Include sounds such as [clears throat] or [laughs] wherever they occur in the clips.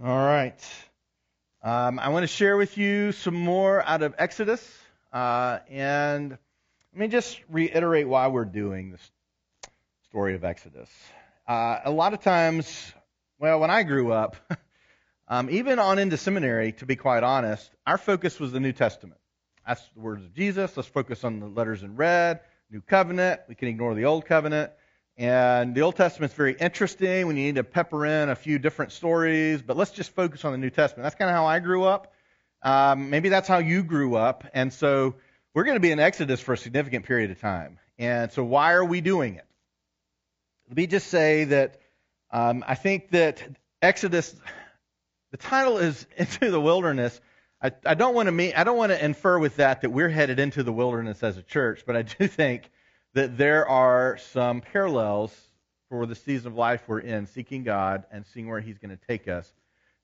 All right. Um, I want to share with you some more out of Exodus. Uh, and let me just reiterate why we're doing this story of Exodus. Uh, a lot of times, well, when I grew up, [laughs] um, even on into seminary, to be quite honest, our focus was the New Testament. That's the words of Jesus. Let's focus on the letters in red, New Covenant. We can ignore the Old Covenant. And the Old Testament's very interesting when you need to pepper in a few different stories, but let's just focus on the New Testament. That's kind of how I grew up. Um, maybe that's how you grew up. And so we're going to be in Exodus for a significant period of time. And so why are we doing it? Let me just say that um, I think that Exodus, the title is [laughs] Into the Wilderness. I, I don't want to mean, I don't want to infer with that that we're headed into the wilderness as a church, but I do [laughs] think that there are some parallels for the season of life we're in, seeking God and seeing where He's going to take us.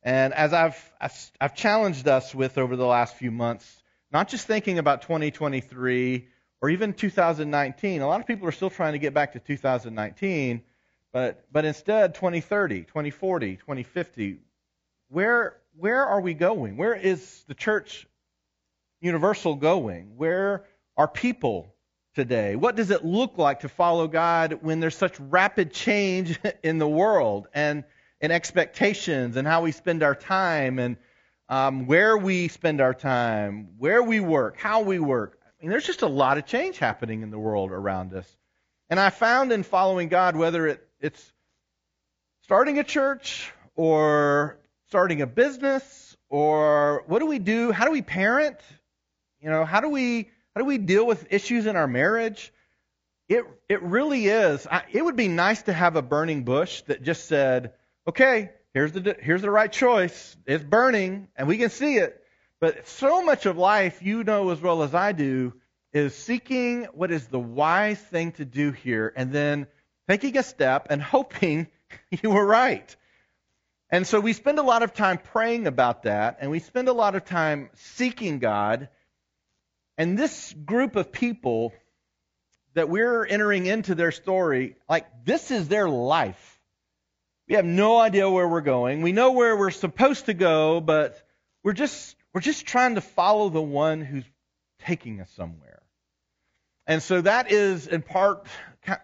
And as I've, I've challenged us with over the last few months, not just thinking about 2023 or even 2019, a lot of people are still trying to get back to 2019, but, but instead 2030, 2040, 2050, where, where are we going? Where is the church universal going? Where are people today? What does it look like to follow God when there's such rapid change [laughs] in the world and in expectations and how we spend our time and um, where we spend our time, where we work, how we work? I mean, there's just a lot of change happening in the world around us. And I found in following God, whether it, it's starting a church or starting a business or what do we do? How do we parent? You know, how do we how do we deal with issues in our marriage? It, it really is. I, it would be nice to have a burning bush that just said, okay, here's the, here's the right choice. It's burning and we can see it. But so much of life, you know as well as I do, is seeking what is the wise thing to do here and then taking a step and [laughs] hoping [laughs] you were right. And so we spend a lot of time praying about that and we spend a lot of time seeking God and this group of people that we're entering into their story, like this is their life. We have no idea where we're going. We know where we're supposed to go, but we're just we're just trying to follow the one who's taking us somewhere. And so that is in part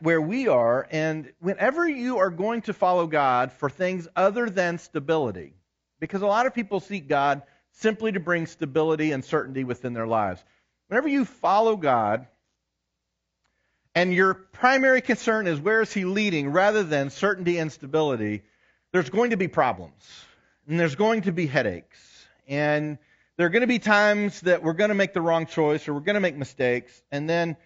where we are. And whenever you are going to follow God for things other than stability, because a lot of people seek God simply to bring stability and certainty within their lives. Whenever you follow God, and your primary concern is where is he leading rather than certainty and stability, there's going to be problems. And there's going to be headaches. And there are going to be times that we're going to make the wrong choice or we're going to make mistakes. And then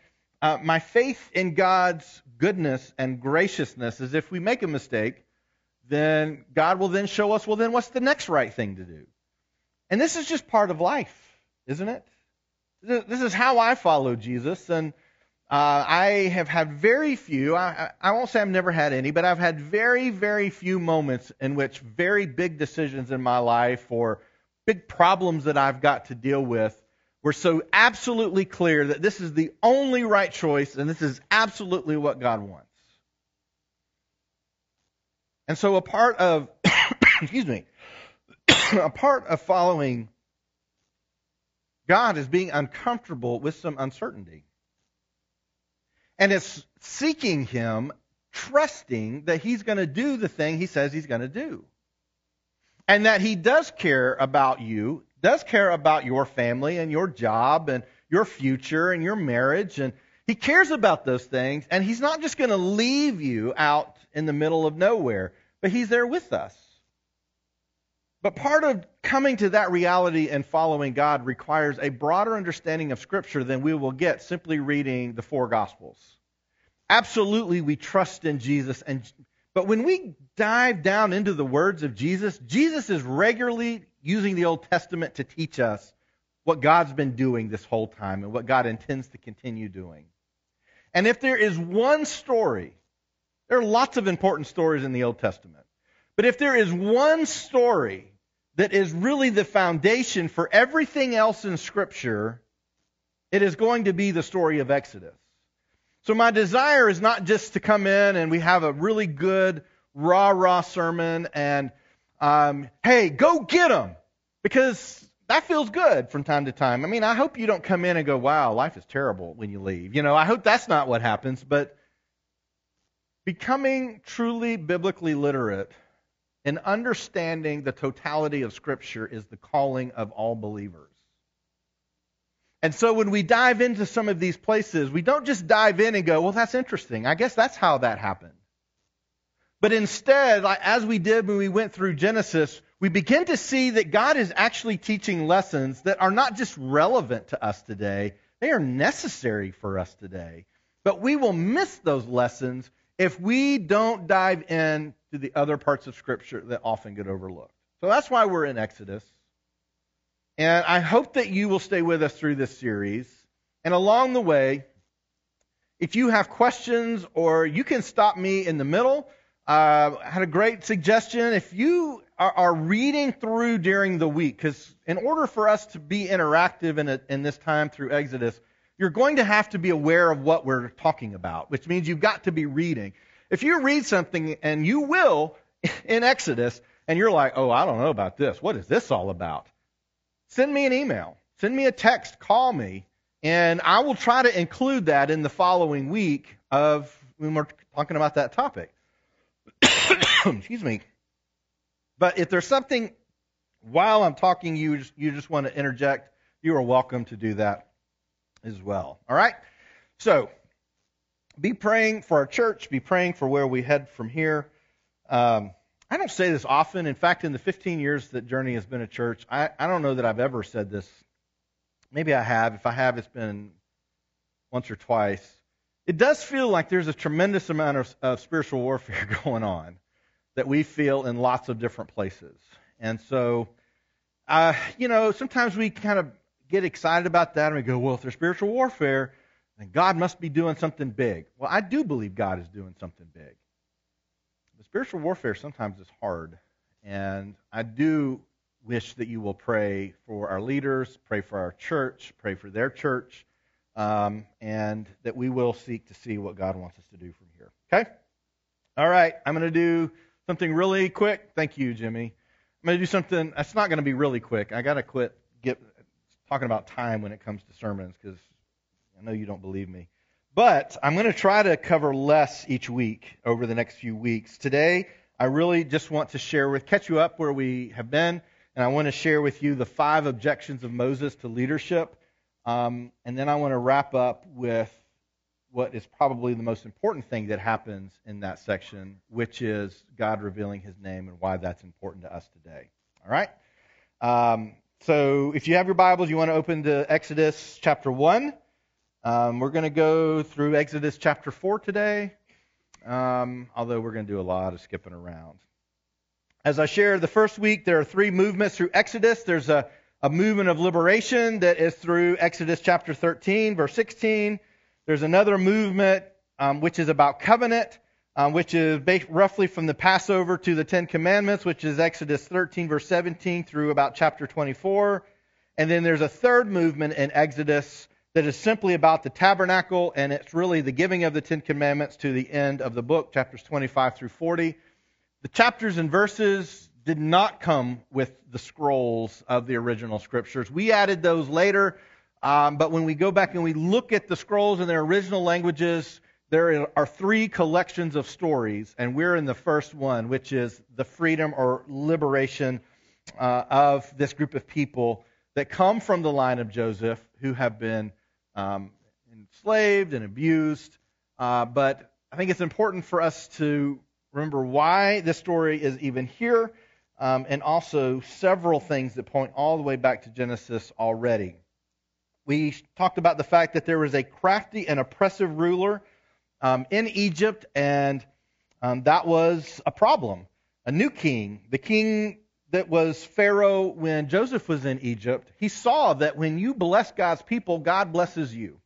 uh, my faith in God's goodness and graciousness is if we make a mistake, then God will then show us, well, then what's the next right thing to do? And this is just part of life, isn't it? This is how I follow Jesus, and uh, I have had very few, I, I won't say I've never had any, but I've had very, very few moments in which very big decisions in my life or big problems that I've got to deal with were so absolutely clear that this is the only right choice and this is absolutely what God wants. And so a part of, [coughs] excuse me, [coughs] a part of following God is being uncomfortable with some uncertainty. And it's seeking Him, trusting that He's going to do the thing He says He's going to do. And that He does care about you, does care about your family and your job and your future and your marriage. And He cares about those things. And He's not just going to leave you out in the middle of nowhere, but He's there with us. But part of coming to that reality and following God requires a broader understanding of Scripture than we will get simply reading the four Gospels. Absolutely, we trust in Jesus, and but when we dive down into the words of Jesus, Jesus is regularly using the Old Testament to teach us what God's been doing this whole time and what God intends to continue doing. And if there is one story, there are lots of important stories in the Old Testament. But if there is one story that is really the foundation for everything else in Scripture, it is going to be the story of Exodus. So my desire is not just to come in and we have a really good rah rah sermon and um, hey, go get them, because that feels good from time to time. I mean, I hope you don't come in and go, wow, life is terrible when you leave. You know, I hope that's not what happens, but becoming truly biblically literate and understanding the totality of Scripture is the calling of all believers. And so when we dive into some of these places, we don't just dive in and go, well, that's interesting. I guess that's how that happened. But instead, as we did when we went through Genesis, we begin to see that God is actually teaching lessons that are not just relevant to us today, they are necessary for us today. But we will miss those lessons if we don't dive in to the other parts of Scripture that often get overlooked. So that's why we're in Exodus. And I hope that you will stay with us through this series. And along the way, if you have questions or you can stop me in the middle, uh, I had a great suggestion. If you are, are reading through during the week, because in order for us to be interactive in, a, in this time through Exodus, you're going to have to be aware of what we're talking about, which means you've got to be reading. If you read something, and you will in Exodus, and you're like, oh, I don't know about this. What is this all about? Send me an email. Send me a text. Call me. And I will try to include that in the following week of when we're talking about that topic. [coughs] Excuse me. But if there's something while I'm talking, you just, you just want to interject, you are welcome to do that as well. All right? So, be praying for our church, be praying for where we head from here. Um, I don't say this often. In fact, in the 15 years that Journey has been a church, I, I don't know that I've ever said this. Maybe I have. If I have, it's been once or twice. It does feel like there's a tremendous amount of, of spiritual warfare [laughs] going on that we feel in lots of different places. And so, uh, you know, sometimes we kind of get excited about that and we go, well, if there's spiritual warfare, then God must be doing something big. Well, I do believe God is doing something big. But spiritual warfare sometimes is hard. And I do wish that you will pray for our leaders, pray for our church, pray for their church, um, and that we will seek to see what God wants us to do from here. Okay? All right, I'm going to do something really quick. Thank you, Jimmy. I'm going to do something that's not going to be really quick. I got to quit get talking about time when it comes to sermons because I know you don't believe me. But I'm going to try to cover less each week over the next few weeks. Today, I really just want to share with, catch you up where we have been, and I want to share with you the five objections of Moses to leadership. Um, and then I want to wrap up with what is probably the most important thing that happens in that section, which is God revealing his name and why that's important to us today. All right? Um, so if you have your Bibles, you want to open to Exodus chapter 1. Um, we're going to go through Exodus chapter 4 today, um, although we're going to do a lot of skipping around. As I shared the first week, there are three movements through Exodus. There's a, a movement of liberation that is through Exodus chapter 13, verse 16. There's another movement um, which is about covenant um, which is roughly from the Passover to the Ten Commandments, which is Exodus 13, verse 17 through about chapter 24. And then there's a third movement in Exodus that is simply about the tabernacle, and it's really the giving of the Ten Commandments to the end of the book, chapters 25 through 40. The chapters and verses did not come with the scrolls of the original scriptures. We added those later, um, but when we go back and we look at the scrolls in their original languages, there are three collections of stories, and we're in the first one, which is the freedom or liberation uh, of this group of people that come from the line of Joseph who have been um, enslaved and abused. Uh, but I think it's important for us to remember why this story is even here, um, and also several things that point all the way back to Genesis already. We talked about the fact that there was a crafty and oppressive ruler um, in Egypt, and um, that was a problem. A new king, the king that was Pharaoh when Joseph was in Egypt, he saw that when you bless God's people, God blesses you.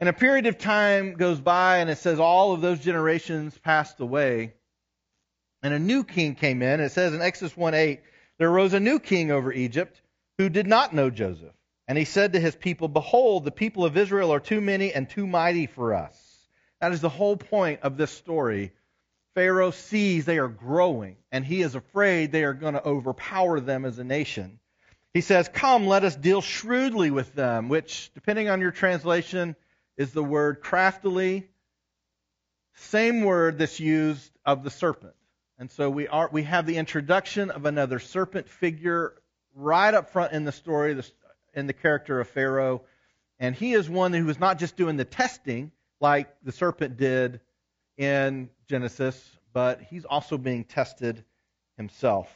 And a period of time goes by, and it says all of those generations passed away. And a new king came in. It says in Exodus 1 8, there arose a new king over Egypt who did not know Joseph. And he said to his people, Behold, the people of Israel are too many and too mighty for us. That is the whole point of this story Pharaoh sees they are growing, and he is afraid they are going to overpower them as a nation. He says, Come, let us deal shrewdly with them, which, depending on your translation, is the word craftily. Same word that's used of the serpent. And so we, are, we have the introduction of another serpent figure right up front in the story, in the character of Pharaoh. And he is one who is not just doing the testing like the serpent did in Genesis, but he's also being tested himself.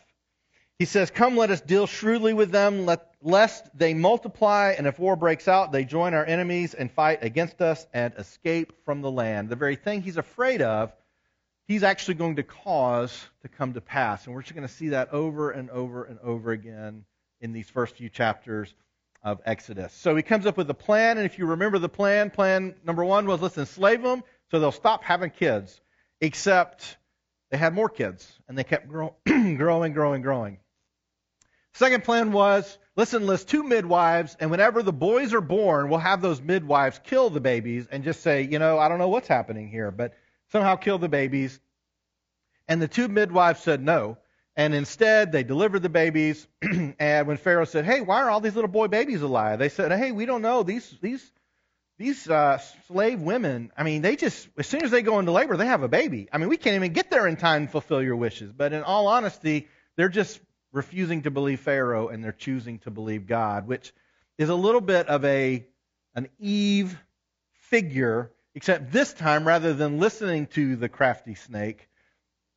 He says, Come, let us deal shrewdly with them, let, lest they multiply, and if war breaks out, they join our enemies and fight against us and escape from the land. The very thing he's afraid of he's actually going to cause to come to pass. And we're just going to see that over and over and over again in these first few chapters of Exodus. So he comes up with a plan, and if you remember the plan, plan number one was let's enslave them so they'll stop having kids, except they had more kids, and they kept grow- [clears throat] growing, growing, growing. Second plan was listen let's two midwives, and whenever the boys are born, we'll have those midwives kill the babies and just say, you know, I don't know what's happening here, but somehow kill the babies. And the two midwives said no. And instead, they delivered the babies. [clears throat] and when Pharaoh said, "Hey, why are all these little boy babies alive?" They said, "Hey, we don't know. These these these uh, slave women. I mean, they just as soon as they go into labor, they have a baby. I mean, we can't even get there in time to fulfill your wishes. But in all honesty, they're just refusing to believe Pharaoh and they're choosing to believe God, which is a little bit of a an Eve figure Except this time, rather than listening to the crafty snake,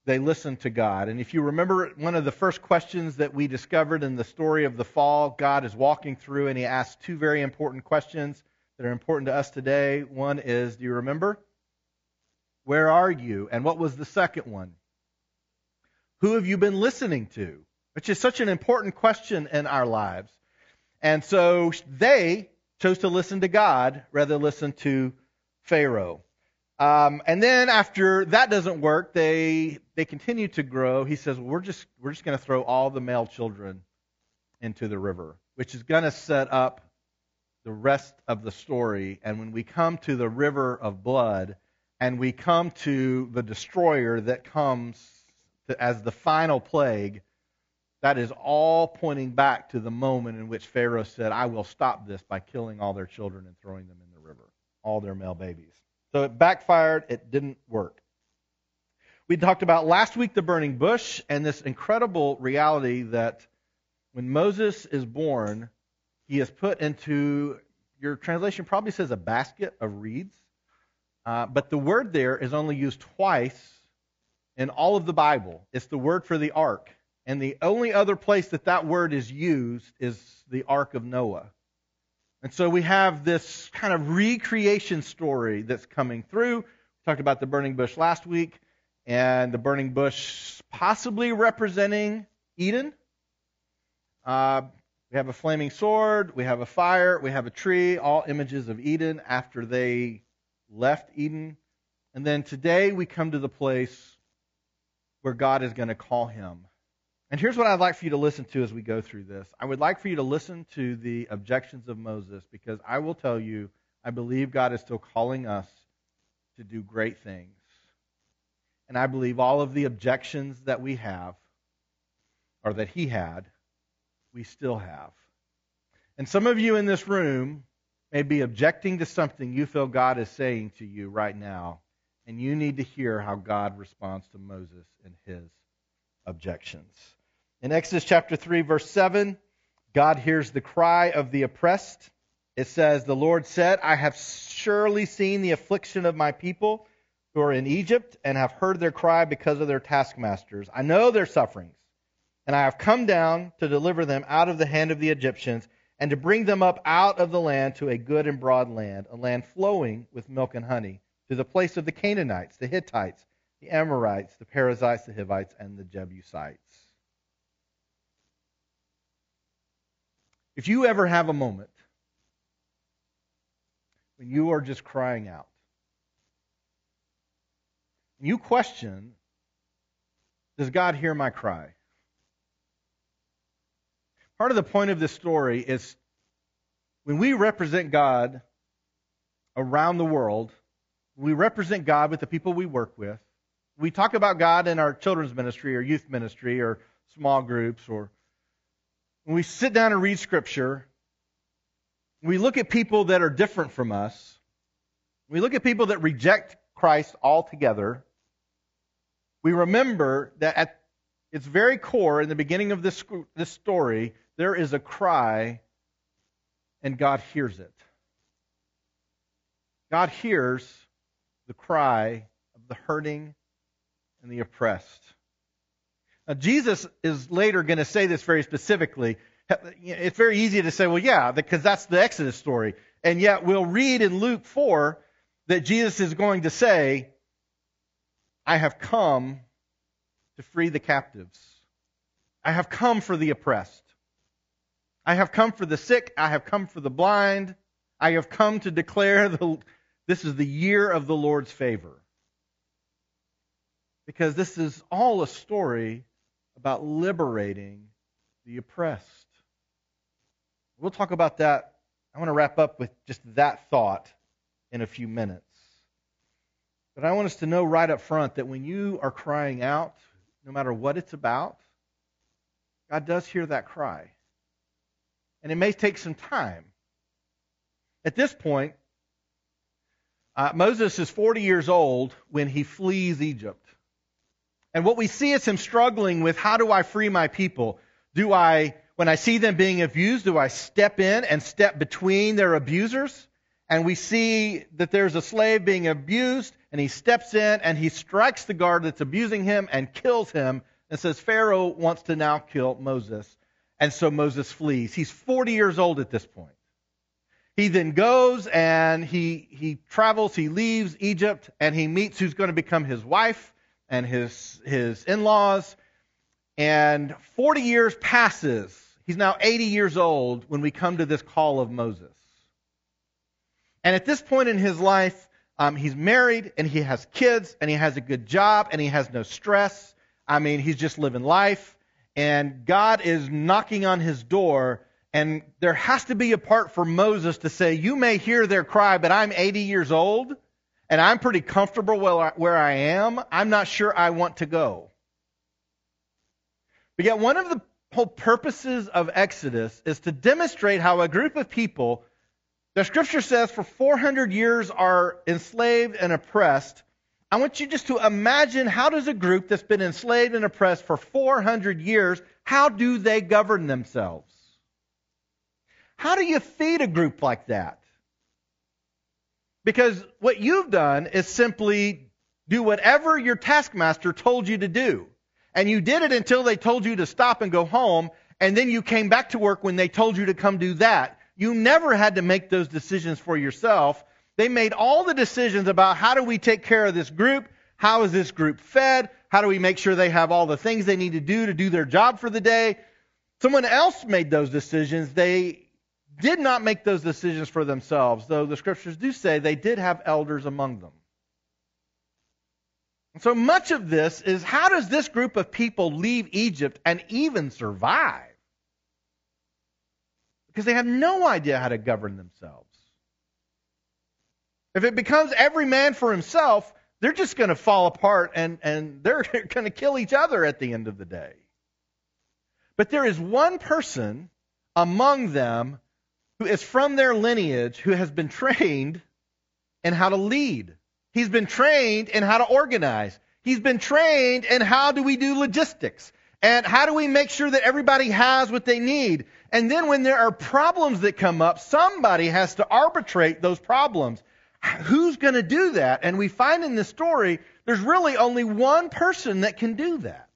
they listened to God. And if you remember one of the first questions that we discovered in the story of the fall, God is walking through and he asks two very important questions that are important to us today. One is, do you remember? Where are you? And what was the second one? Who have you been listening to? Which is such an important question in our lives. And so they chose to listen to God rather than listen to Pharaoh. Um, and then after that doesn't work, they they continue to grow. He says, well, "We're just we're just going to throw all the male children into the river," which is going to set up the rest of the story. And when we come to the river of blood, and we come to the destroyer that comes to, as the final plague, that is all pointing back to the moment in which Pharaoh said, "I will stop this by killing all their children and throwing them in the river." all their male babies. So it backfired, it didn't work. We talked about last week the burning bush and this incredible reality that when Moses is born, he is put into, your translation probably says a basket of reeds, uh, but the word there is only used twice in all of the Bible. It's the word for the ark. And the only other place that that word is used is the ark of Noah. And so we have this kind of recreation story that's coming through. We talked about the burning bush last week, and the burning bush possibly representing Eden. Uh, we have a flaming sword, we have a fire, we have a tree, all images of Eden after they left Eden. And then today we come to the place where God is going to call him and here's what I'd like for you to listen to as we go through this. I would like for you to listen to the objections of Moses because I will tell you, I believe God is still calling us to do great things. And I believe all of the objections that we have, or that he had, we still have. And some of you in this room may be objecting to something you feel God is saying to you right now, and you need to hear how God responds to Moses and his objections. In Exodus chapter 3, verse 7, God hears the cry of the oppressed. It says, The Lord said, I have surely seen the affliction of my people who are in Egypt and have heard their cry because of their taskmasters. I know their sufferings, and I have come down to deliver them out of the hand of the Egyptians and to bring them up out of the land to a good and broad land, a land flowing with milk and honey, to the place of the Canaanites, the Hittites, the Amorites, the Perizzites, the Hivites, and the Jebusites. If you ever have a moment when you are just crying out, and you question, does God hear my cry? Part of the point of this story is when we represent God around the world, we represent God with the people we work with, we talk about God in our children's ministry or youth ministry or small groups, or when we sit down and read Scripture, we look at people that are different from us. We look at people that reject Christ altogether. We remember that at its very core, in the beginning of this, this story, there is a cry, and God hears it. God hears the cry of the hurting and the oppressed. Now, Jesus is later going to say this very specifically. It's very easy to say, well, yeah, because that's the Exodus story. And yet we'll read in Luke 4 that Jesus is going to say, I have come to free the captives. I have come for the oppressed. I have come for the sick. I have come for the blind. I have come to declare the, this is the year of the Lord's favor. Because this is all a story about liberating the oppressed. We'll talk about that. I want to wrap up with just that thought in a few minutes. But I want us to know right up front that when you are crying out, no matter what it's about, God does hear that cry. And it may take some time. At this point, uh, Moses is 40 years old when he flees Egypt. And what we see is him struggling with how do I free my people? Do I, when I see them being abused, do I step in and step between their abusers? And we see that there's a slave being abused, and he steps in and he strikes the guard that's abusing him and kills him, and says, Pharaoh wants to now kill Moses. And so Moses flees. He's 40 years old at this point. He then goes and he, he travels, he leaves Egypt, and he meets who's going to become his wife and his, his in laws. And 40 years passes. He's now 80 years old when we come to this call of Moses. And at this point in his life, um, he's married and he has kids and he has a good job and he has no stress. I mean, he's just living life. And God is knocking on his door. And there has to be a part for Moses to say, You may hear their cry, but I'm 80 years old and I'm pretty comfortable where I am, I'm not sure I want to go. But yet, one of the whole purposes of Exodus is to demonstrate how a group of people, the scripture says for 400 years are enslaved and oppressed. I want you just to imagine how does a group that's been enslaved and oppressed for 400 years, how do they govern themselves? How do you feed a group like that? Because what you've done is simply do whatever your taskmaster told you to do. And you did it until they told you to stop and go home, and then you came back to work when they told you to come do that. You never had to make those decisions for yourself. They made all the decisions about how do we take care of this group? How is this group fed? How do we make sure they have all the things they need to do to do their job for the day? Someone else made those decisions. They did not make those decisions for themselves, though the scriptures do say they did have elders among them. So much of this is how does this group of people leave Egypt and even survive? Because they have no idea how to govern themselves. If it becomes every man for himself, they're just going to fall apart and, and they're [laughs] going to kill each other at the end of the day. But there is one person among them who is from their lineage who has been trained in how to lead. He's been trained in how to organize. He's been trained in how do we do logistics and how do we make sure that everybody has what they need. And then when there are problems that come up, somebody has to arbitrate those problems. Who's going to do that? And we find in this story, there's really only one person that can do that.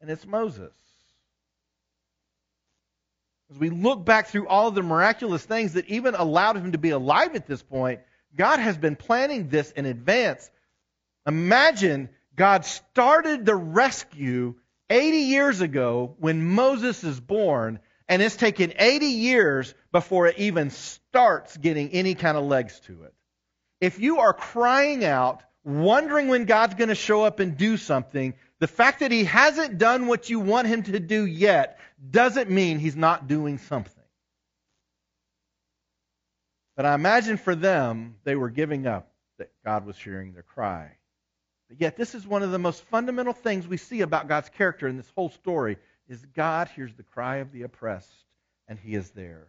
And it's Moses. As we look back through all of the miraculous things that even allowed him to be alive at this point, God has been planning this in advance. Imagine God started the rescue 80 years ago when Moses is born, and it's taken 80 years before it even starts getting any kind of legs to it. If you are crying out, wondering when God's going to show up and do something, the fact that he hasn't done what you want him to do yet doesn't mean he's not doing something. But I imagine for them, they were giving up that God was hearing their cry. But yet, this is one of the most fundamental things we see about God's character in this whole story is God hears the cry of the oppressed, and he is there.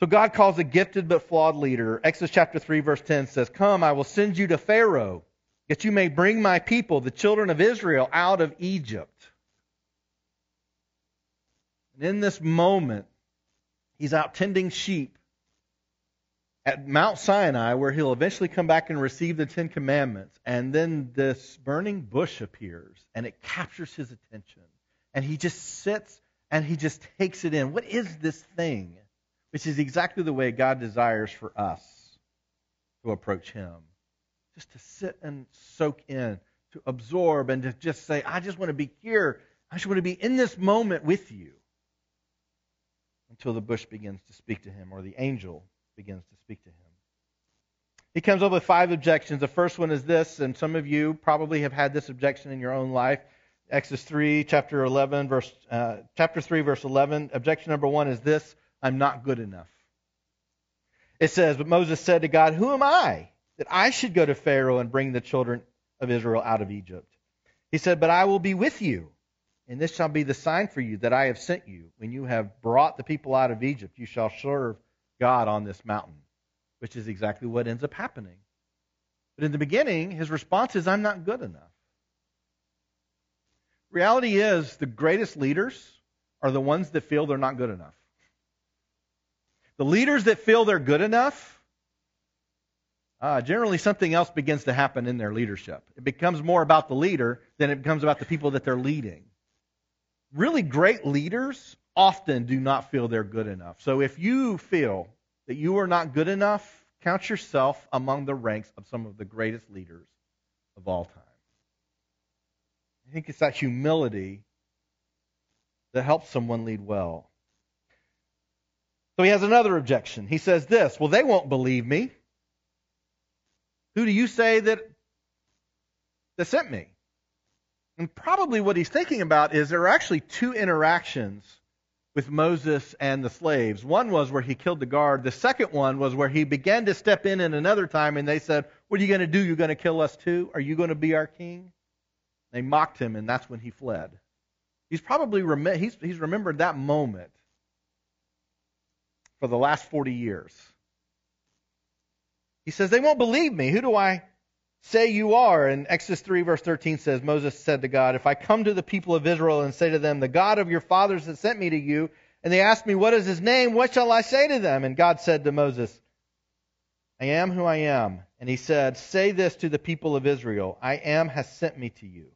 So God calls a gifted but flawed leader. Exodus chapter 3 verse 10 says, "Come, I will send you to Pharaoh, that you may bring my people, the children of Israel, out of Egypt." And in this moment, he's out tending sheep at Mount Sinai, where he'll eventually come back and receive the Ten Commandments. And then this burning bush appears, and it captures his attention. And he just sits and he just takes it in. What is this thing? Which is exactly the way God desires for us to approach him. Just to sit and soak in, to absorb, and to just say, I just want to be here. I just want to be in this moment with you until the bush begins to speak to him or the angel begins to speak to him. He comes up with five objections. The first one is this, and some of you probably have had this objection in your own life. Exodus 3, chapter 11, verse, uh, chapter 3, verse 11. Objection number one is this I'm not good enough. It says, But Moses said to God, Who am I that I should go to Pharaoh and bring the children of Israel out of Egypt? He said, But I will be with you and this shall be the sign for you that I have sent you. When you have brought the people out of Egypt, you shall serve God on this mountain, which is exactly what ends up happening. But in the beginning, his response is, I'm not good enough. Reality is, the greatest leaders are the ones that feel they're not good enough. The leaders that feel they're good enough, uh, generally something else begins to happen in their leadership. It becomes more about the leader than it becomes about the people that they're leading really great leaders often do not feel they're good enough. So if you feel that you are not good enough, count yourself among the ranks of some of the greatest leaders of all time. I think it's that humility that helps someone lead well. So he has another objection. He says this Well, they won't believe me. Who do you say that, that sent me? And probably what he's thinking about is there are actually two interactions with Moses and the slaves. One was where he killed the guard. The second one was where he began to step in at another time and they said, What are you going to do? You're going to kill us too? Are you going to be our king? They mocked him and that's when he fled. He's probably rem- he's, he's remembered that moment for the last 40 years. He says, They won't believe me. Who do I say you are. And Exodus 3, verse 13 says, Moses said to God, If I come to the people of Israel and say to them, The God of your fathers has sent me to you, and they ask me, What is his name? What shall I say to them? And God said to Moses, I am who I am. And he said, Say this to the people of Israel I am has sent me to you.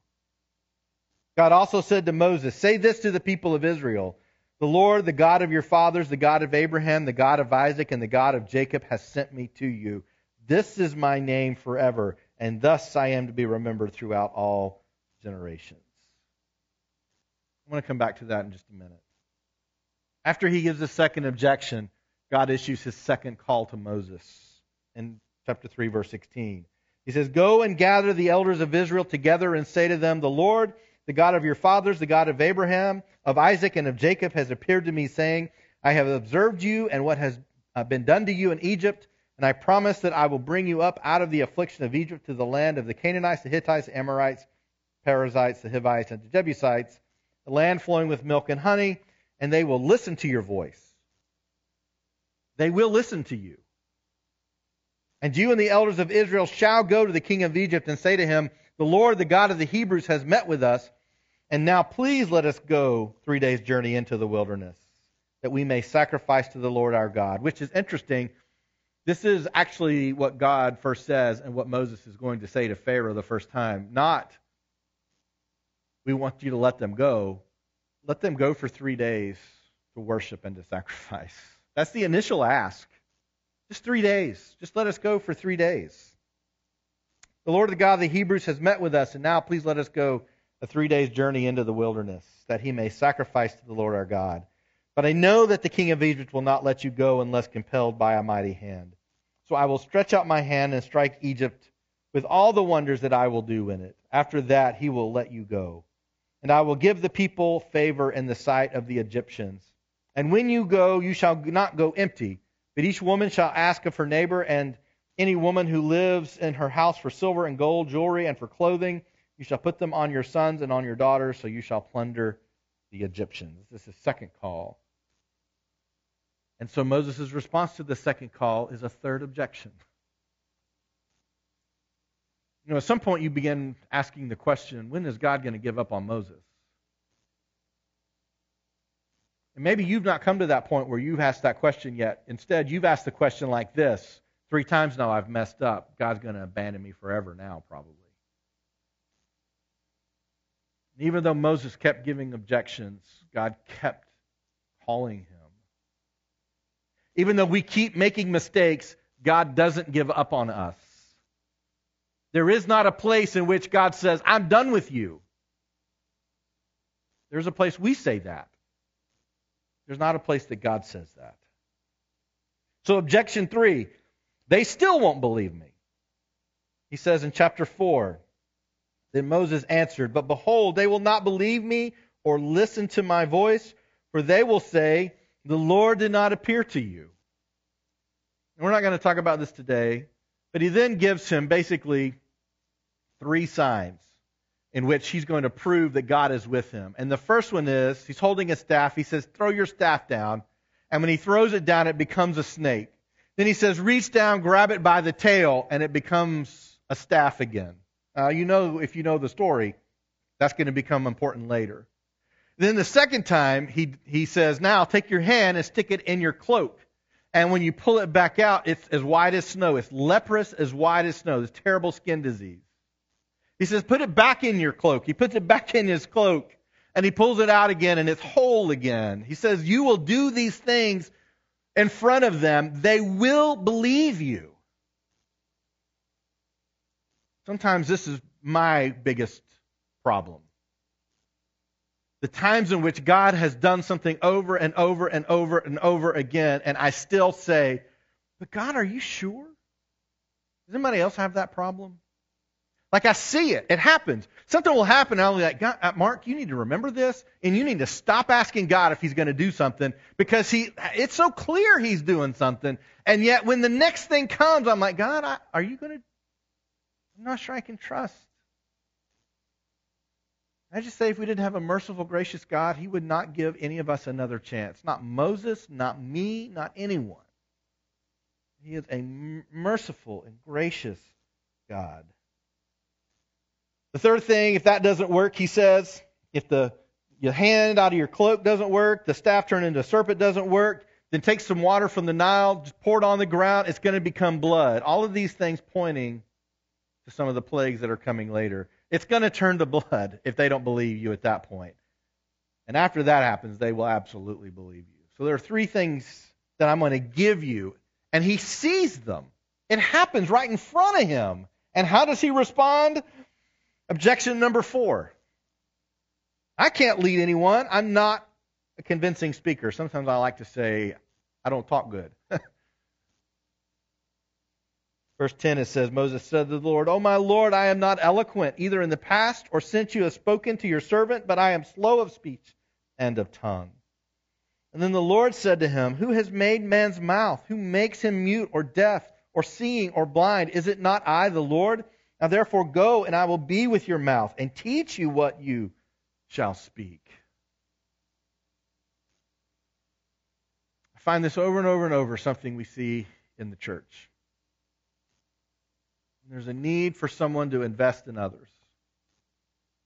God also said to Moses, Say this to the people of Israel The Lord, the God of your fathers, the God of Abraham, the God of Isaac, and the God of Jacob has sent me to you. This is my name forever and thus I am to be remembered throughout all generations. I want to come back to that in just a minute. After he gives the second objection, God issues his second call to Moses in chapter 3, verse 16. He says, Go and gather the elders of Israel together and say to them, The Lord, the God of your fathers, the God of Abraham, of Isaac, and of Jacob, has appeared to me, saying, I have observed you and what has uh, been done to you in Egypt and I promise that I will bring you up out of the affliction of Egypt to the land of the Canaanites, the Hittites, the Amorites, Perizzites, the Hivites, and the Jebusites, the land flowing with milk and honey, and they will listen to your voice. They will listen to you. And you and the elders of Israel shall go to the king of Egypt and say to him, The Lord, the God of the Hebrews, has met with us, and now please let us go three days' journey into the wilderness, that we may sacrifice to the Lord our God. Which is interesting this is actually what God first says and what Moses is going to say to Pharaoh the first time. Not, we want you to let them go. Let them go for three days to worship and to sacrifice. That's the initial ask. Just three days. Just let us go for three days. The Lord the God of the Hebrews has met with us, and now please let us go a three days journey into the wilderness, that he may sacrifice to the Lord our God. But I know that the king of Egypt will not let you go unless compelled by a mighty hand. So I will stretch out my hand and strike Egypt with all the wonders that I will do in it. After that, he will let you go. And I will give the people favor in the sight of the Egyptians. And when you go, you shall not go empty, but each woman shall ask of her neighbor and Any woman who lives in her house for silver and gold, jewelry, and for clothing, you shall put them on your sons and on your daughters, so you shall plunder the Egyptians. This is second call. And so Moses' response to the second call is a third objection. You know, at some point you begin asking the question when is God going to give up on Moses? And maybe you've not come to that point where you've asked that question yet. Instead, you've asked the question like this Three times now I've messed up. God's going to abandon me forever now, probably. And even though Moses kept giving objections, God kept calling him. Even though we keep making mistakes, God doesn't give up on us. There is not a place in which God says, I'm done with you. There's a place we say that. There's not a place that God says that. So, objection three, they still won't believe me. He says in chapter 4, then Moses answered, But behold, they will not believe me or listen to my voice, for they will say, The Lord did not appear to you. And we're not going to talk about this today, but he then gives him basically three signs in which he's going to prove that God is with him. And the first one is he's holding a staff. He says, Throw your staff down. And when he throws it down, it becomes a snake. Then he says, Reach down, grab it by the tail, and it becomes a staff again. Uh, you know, if you know the story, that's going to become important later. Then the second time, he, he says, Now take your hand and stick it in your cloak. And when you pull it back out, it's as white as snow. It's leprous as white as snow. This terrible skin disease. He says, Put it back in your cloak. He puts it back in his cloak and he pulls it out again and it's whole again. He says, You will do these things in front of them. They will believe you. Sometimes this is my biggest problem. The times in which God has done something over and over and over and over again, and I still say, But God, are you sure? Does anybody else have that problem? Like I see it. It happens. Something will happen, and I'll be like, uh, Mark, you need to remember this, and you need to stop asking God if He's going to do something because He. It's so clear He's doing something, and yet when the next thing comes, I'm like, God, I, are you going to I'm not sure I can trust. I just say if we didn't have a merciful, gracious God, He would not give any of us another chance. Not Moses, not me, not anyone. He is a merciful and gracious God. The third thing, if that doesn't work, he says, if the your hand out of your cloak doesn't work, the staff turned into a serpent doesn't work, then take some water from the Nile, just pour it on the ground, it's going to become blood. All of these things pointing to some of the plagues that are coming later. It's going to turn to blood [laughs] if they don't believe you at that point. And after that happens, they will absolutely believe you. So there are three things that I'm going to give you. And he sees them. It happens right in front of him. And how does he respond? Objection number four. I can't lead anyone. I'm not a convincing speaker. Sometimes I like to say, I don't talk good. [laughs] Verse 10 it says, Moses said to the Lord, O my Lord, I am not eloquent, either in the past or since you have spoken to your servant, but I am slow of speech and of tongue. And then the Lord said to him, Who has made man's mouth? Who makes him mute or deaf or seeing or blind? Is it not I, the Lord? Now therefore go, and I will be with your mouth and teach you what you shall speak. I find this over and over and over something we see in the church. There's a need for someone to invest in others,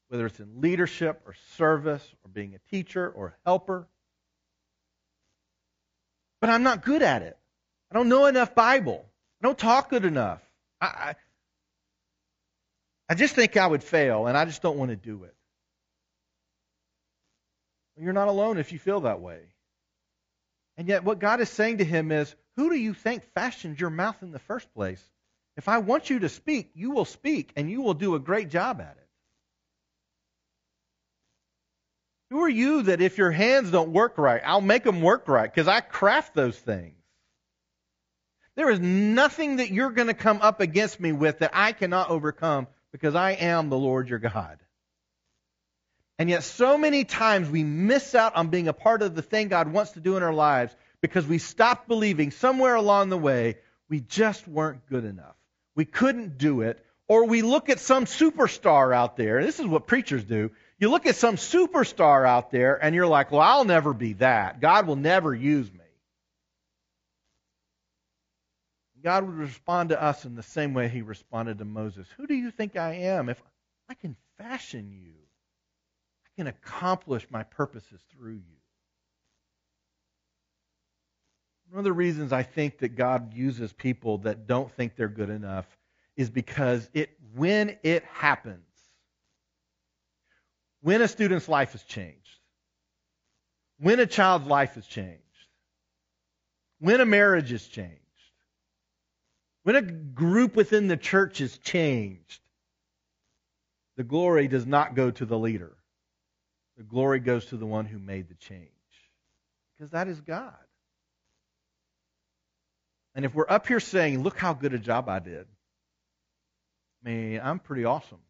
whether it's in leadership or service or being a teacher or a helper. But I'm not good at it. I don't know enough Bible. I don't talk good enough. I, I, just think I would fail, and I just don't want to do it. You're not alone if you feel that way. And yet, what God is saying to him is, Who do you think fashioned your mouth in the first place? If I want you to speak, you will speak, and you will do a great job at it. Who are you that if your hands don't work right, I'll make them work right because I craft those things? There is nothing that you're going to come up against me with that I cannot overcome because I am the Lord your God. And yet, so many times we miss out on being a part of the thing God wants to do in our lives because we stopped believing somewhere along the way we just weren't good enough. We couldn't do it. Or we look at some superstar out there. And this is what preachers do. You look at some superstar out there and you're like, well, I'll never be that. God will never use me. God would respond to us in the same way he responded to Moses. Who do you think I am? If I can fashion you, I can accomplish my purposes through you. One of the reasons I think that God uses people that don't think they're good enough is because it when it happens, when a student's life is changed, when a child's life is changed, when a marriage is changed, when a group within the church is changed, the glory does not go to the leader. The glory goes to the one who made the change. Because that is God. And if we're up here saying, look how good a job I did, I mean, I'm pretty awesome.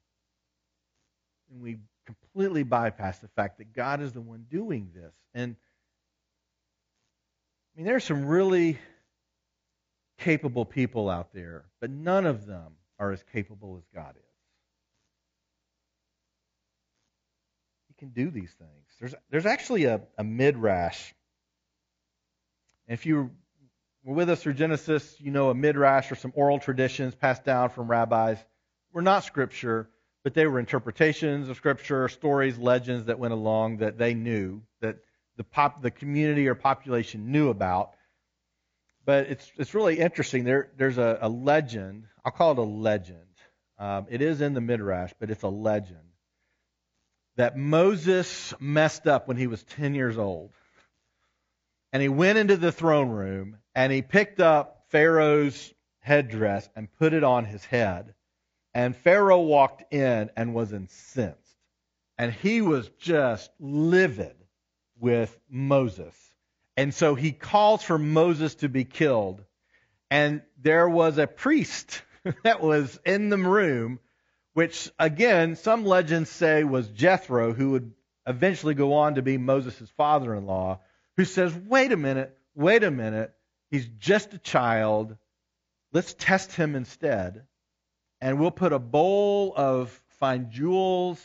And we completely bypass the fact that God is the one doing this. And I mean, there are some really capable people out there, but none of them are as capable as God is. He can do these things. There's, there's actually a, a midrash. If you were with us through Genesis, you know a midrash or some oral traditions passed down from rabbis. Were not scripture, but they were interpretations of scripture, stories, legends that went along that they knew that the pop, the community or population knew about. But it's it's really interesting. There there's a, a legend. I'll call it a legend. Um, it is in the midrash, but it's a legend that Moses messed up when he was 10 years old. And he went into the throne room and he picked up Pharaoh's headdress and put it on his head. And Pharaoh walked in and was incensed. And he was just livid with Moses. And so he calls for Moses to be killed. And there was a priest [laughs] that was in the room, which again, some legends say was Jethro, who would eventually go on to be Moses' father in law, who says, wait a minute, wait a minute. He's just a child. Let's test him instead. And we'll put a bowl of fine jewels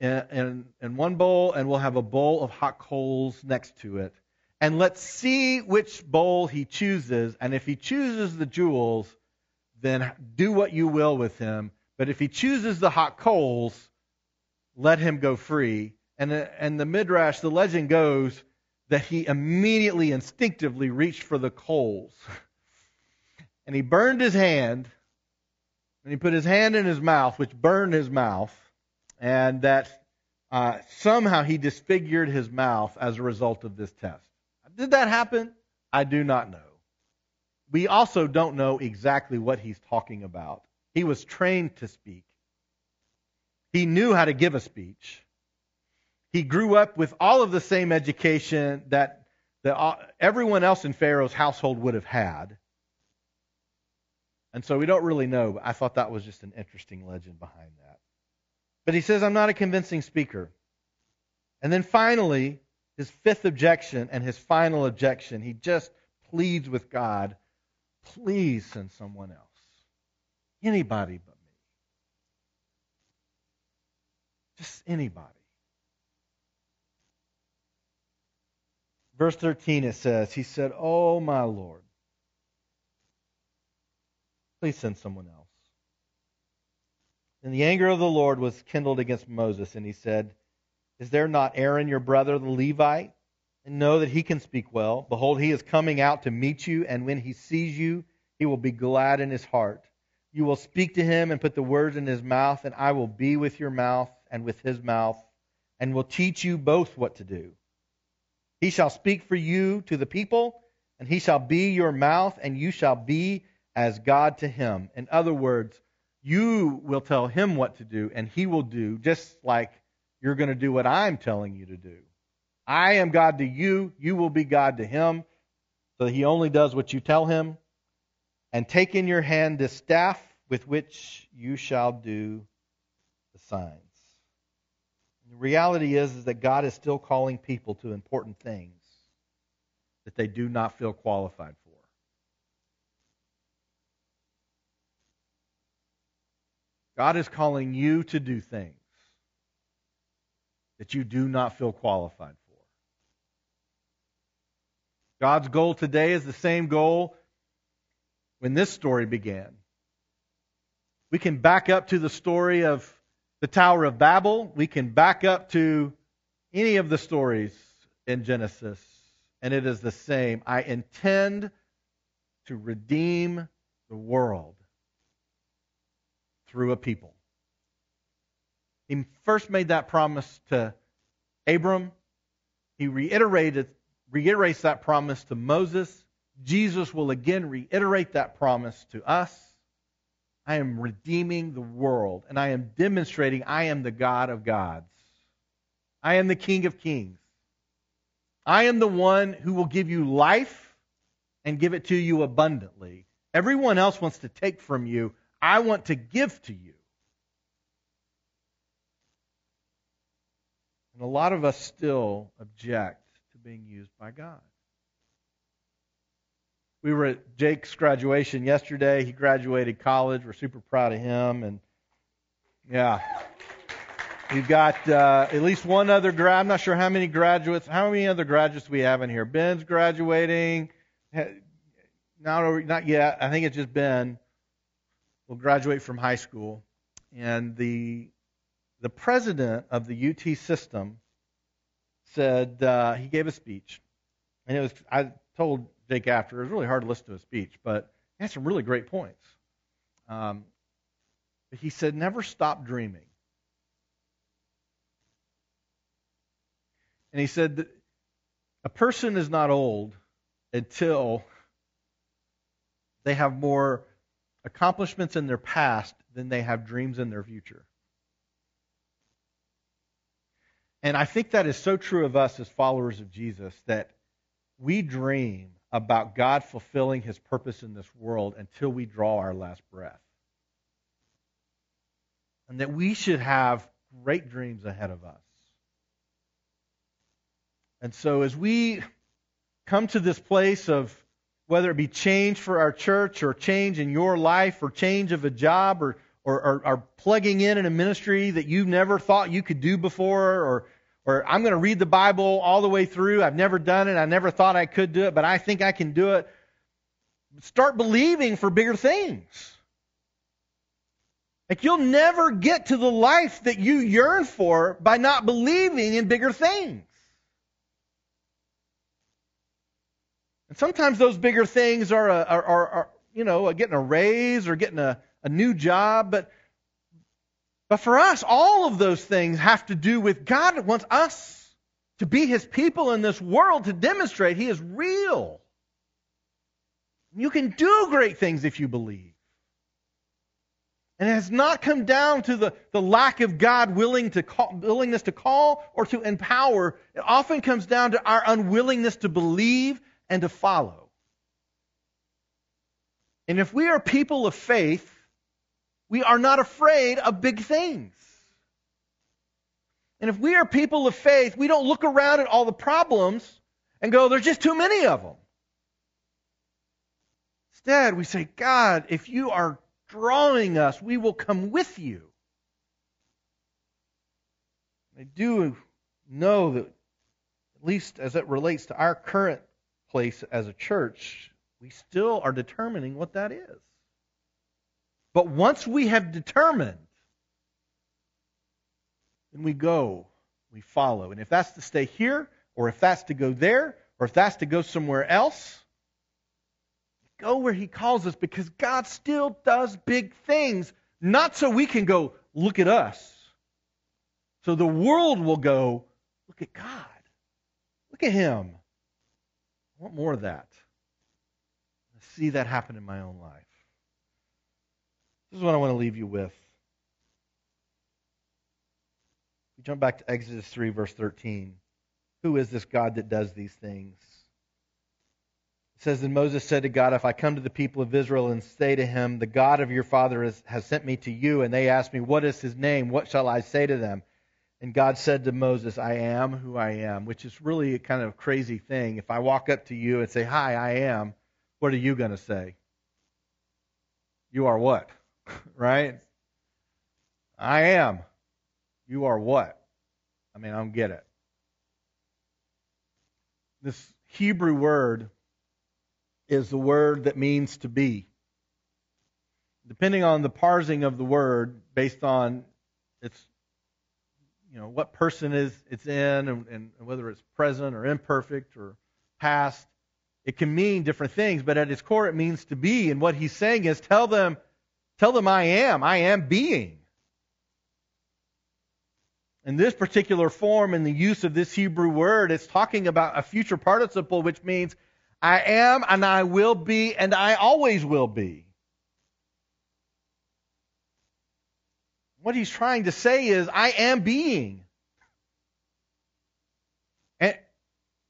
in, in, in, one bowl, and we'll have a bowl of hot coals next to it. And let's see which bowl he chooses. And if he chooses the jewels, then do what you will with him. But if he chooses the hot coals, let him go free. And, and the midrash, the legend goes that he immediately instinctively reached for the coals. [laughs] And he burned his hand, and he put his hand in his mouth, which burned his mouth, and that uh, somehow he disfigured his mouth as a result of this test. Did that happen? I do not know. We also don't know exactly what he's talking about. He was trained to speak. He knew how to give a speech. He grew up with all of the same education that, that everyone else in Pharaoh's household would have had. And so we don't really know, but I thought that was just an interesting legend behind that. But he says, I'm not a convincing speaker. And then finally, his fifth objection and his final objection, he just pleads with God, please send someone else. Anybody but me. Just anybody. Verse 13 it says, He said, Oh, my Lord, please send someone else. And the anger of the Lord was kindled against Moses, and he said, Is there not Aaron your brother, the Levite? And know that he can speak well. Behold, he is coming out to meet you, and when he sees you, he will be glad in his heart. You will speak to him and put the words in his mouth, and I will be with your mouth and with his mouth, and will teach you both what to do. He shall speak for you to the people, and he shall be your mouth, and you shall be as God to him. In other words, you will tell him what to do, and he will do just like you're going to do what I'm telling you to do. I am God to you. You will be God to him. So he only does what you tell him. And take in your hand this staff with which you shall do the signs. The reality is, is that God is still calling people to important things that they do not feel qualified for. God is calling you to do things that you do not feel qualified for. God's goal today is the same goal when this story began. We can back up to the story of the Tower of Babel. We can back up to any of the stories in Genesis, and it is the same. I intend to redeem the world through a people. He first made that promise to Abram. He reiterated, reiterates that promise to Moses. Jesus will again reiterate that promise to us. I am redeeming the world, and I am demonstrating I am the God of gods. I am the King of kings. I am the one who will give you life and give it to you abundantly. Everyone else wants to take from you. I want to give to you. And a lot of us still object to being used by God. We were at Jake's graduation yesterday. He graduated college. We're super proud of him. And yeah, we've got uh, at least one other grad. I'm not sure how many graduates. How many other graduates we have in here? Ben's graduating. Not, over, not yet. I think it's just Ben. Will graduate from high school. And the the president of the UT system said uh, he gave a speech, and it was I told Jake after it was really hard to listen to a speech, but he had some really great points. Um, he said, never stop dreaming. And he said a person is not old until they have more accomplishments in their past than they have dreams in their future. And I think that is so true of us as followers of Jesus that we dream about God fulfilling his purpose in this world until we draw our last breath. And that we should have great dreams ahead of us. And so as we come to this place of whether it be change for our church or change in your life or change of a job or, or, or, or plugging in in a ministry that you never thought you could do before or or I'm going to read the Bible all the way through. I've never done it. I never thought I could do it, but I think I can do it. Start believing for bigger things. Like you'll never get to the life that you yearn for by not believing in bigger things. And sometimes those bigger things are, a, are, are, are you know, getting a raise or getting a, a new job, but but for us, all of those things have to do with God wants us to be His people in this world to demonstrate He is real. You can do great things if you believe. And it has not come down to the, the lack of God willing to call, willingness to call or to empower. It often comes down to our unwillingness to believe and to follow. And if we are people of faith, we are not afraid of big things. And if we are people of faith, we don't look around at all the problems and go, there's just too many of them. Instead, we say, God, if you are drawing us, we will come with you. I do know that, at least as it relates to our current place as a church, we still are determining what that is. But once we have determined, then we go, we follow. And if that's to stay here, or if that's to go there, or if that's to go somewhere else, go where He calls us because God still does big things. Not so we can go, look at us. So the world will go, look at God. Look at Him. I want more of that. I see that happen in my own life. This is what I want to leave you with. We jump back to Exodus 3, verse 13. Who is this God that does these things? It says, And Moses said to God, If I come to the people of Israel and say to him, The God of your father has, has sent me to you, and they ask me, What is his name? What shall I say to them? And God said to Moses, I am who I am, which is really a kind of crazy thing. If I walk up to you and say, Hi, I am, what are you going to say? You are what? [laughs] right? I am. You are what? I mean, I don't get it. This Hebrew word is the word that means to be. Depending on the parsing of the word, based on its, you know, what person is it's in, and, and whether it's present or imperfect or past, it can mean different things. But at its core, it means to be. And what he's saying is, tell them, tell them, I am. I am being. In this particular form, in the use of this Hebrew word, it's talking about a future participle, which means I am and I will be and I always will be. What he's trying to say is, I am being. And,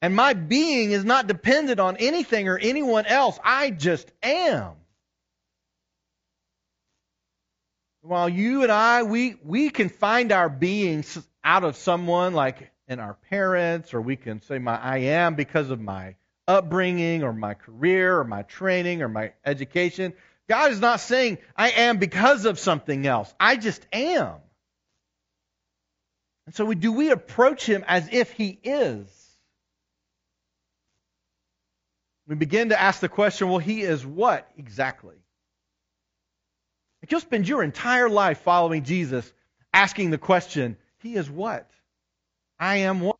and my being is not dependent on anything or anyone else. I just am. While you and I, we, we can find our being out of someone like in our parents, or we can say my I am because of my upbringing or my career or my training or my education. God is not saying I am because of something else. I just am. And so we, do we approach him as if he is? We begin to ask the question, well, he is what exactly? You'll spend your entire life following Jesus, asking the question, He is what? I am what?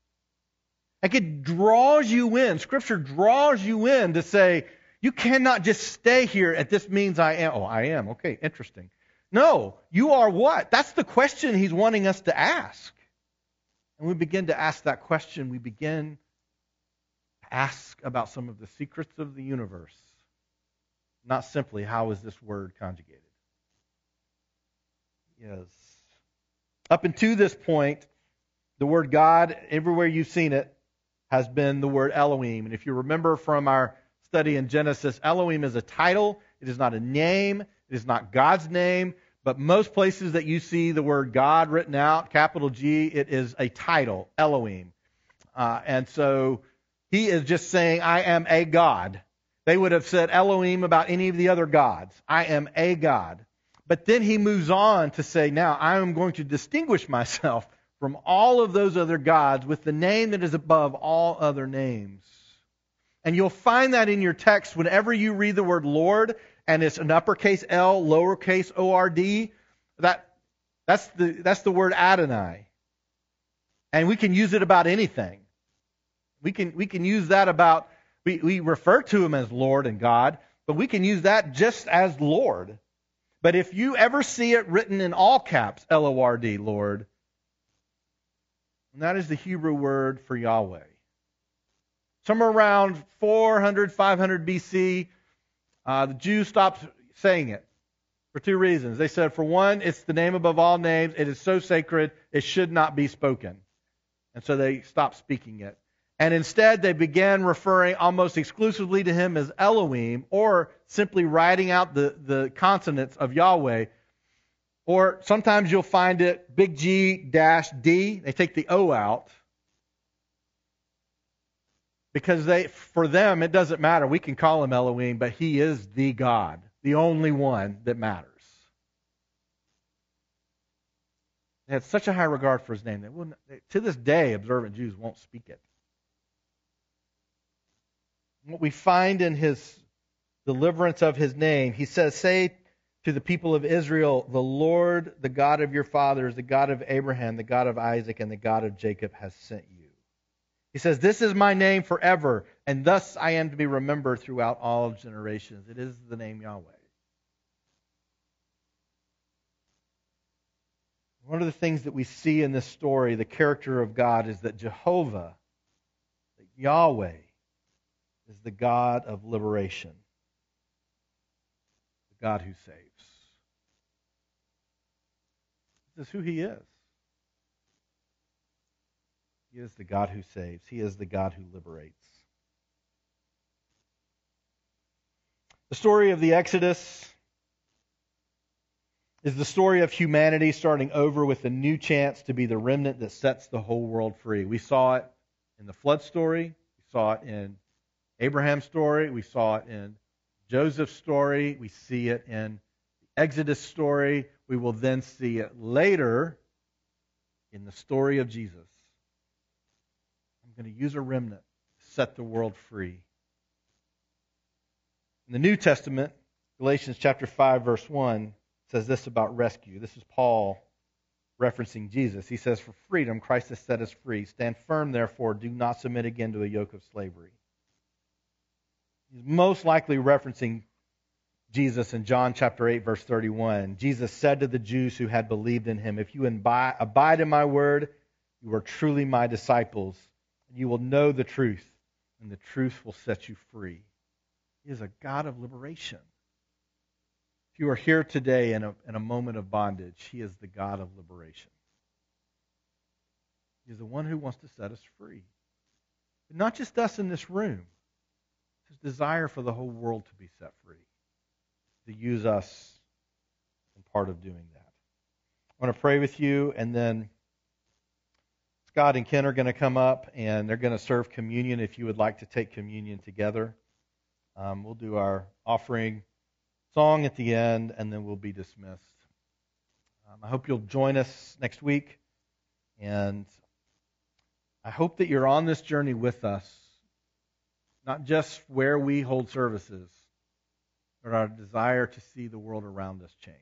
Like it draws you in. Scripture draws you in to say, you cannot just stay here at this means I am. Oh, I am. Okay, interesting. No, you are what? That's the question he's wanting us to ask. And we begin to ask that question. We begin to ask about some of the secrets of the universe, not simply how is this word conjugated. Yes. Up until this point, the word God, everywhere you've seen it, has been the word Elohim. And if you remember from our study in Genesis, Elohim is a title, it is not a name, it is not God's name. But most places that you see the word God written out, capital G, it is a title, Elohim. Uh, and so he is just saying, I am a God. They would have said Elohim about any of the other gods. I am a God. But then he moves on to say, Now I am going to distinguish myself from all of those other gods with the name that is above all other names. And you'll find that in your text whenever you read the word Lord and it's an uppercase L, lowercase O R D. That, that's, the, that's the word Adonai. And we can use it about anything. We can, we can use that about, we, we refer to him as Lord and God, but we can use that just as Lord. But if you ever see it written in all caps, L O R D, Lord, and that is the Hebrew word for Yahweh. Somewhere around 400, 500 BC, uh, the Jews stopped saying it for two reasons. They said, for one, it's the name above all names. It is so sacred, it should not be spoken. And so they stopped speaking it. And instead, they began referring almost exclusively to him as Elohim, or simply writing out the, the consonants of Yahweh. Or sometimes you'll find it big G dash D. They take the O out. Because they, for them, it doesn't matter. We can call him Elohim, but he is the God, the only one that matters. They had such a high regard for his name that to this day, observant Jews won't speak it what we find in his deliverance of his name, he says, Say to the people of Israel, The Lord, the God of your fathers, the God of Abraham, the God of Isaac, and the God of Jacob has sent you. He says, This is my name forever, and thus I am to be remembered throughout all generations. It is the name Yahweh. One of the things that we see in this story, the character of God, is that Jehovah, that Yahweh, is the God of liberation, the God who saves. This is who He is. He is the God who saves, He is the God who liberates. The story of the Exodus is the story of humanity starting over with a new chance to be the remnant that sets the whole world free. We saw it in the flood story, we saw it in Abraham's story, we saw it in Joseph's story, we see it in the Exodus story. We will then see it later in the story of Jesus. I'm going to use a remnant to set the world free. In the New Testament, Galatians chapter 5 verse 1 says this about rescue. This is Paul referencing Jesus. He says, For freedom, Christ has set us free. Stand firm, therefore. Do not submit again to a yoke of slavery. He's most likely referencing Jesus in John chapter 8, verse 31. Jesus said to the Jews who had believed in him, If you abide in my word, you are truly my disciples, and you will know the truth, and the truth will set you free. He is a God of liberation. If you are here today in a, in a moment of bondage, He is the God of liberation. He is the one who wants to set us free. But not just us in this room. His desire for the whole world to be set free, to use us in part of doing that. I want to pray with you, and then Scott and Ken are going to come up, and they're going to serve communion if you would like to take communion together. Um, we'll do our offering song at the end, and then we'll be dismissed. Um, I hope you'll join us next week, and I hope that you're on this journey with us, not just where we hold services, but our desire to see the world around us change.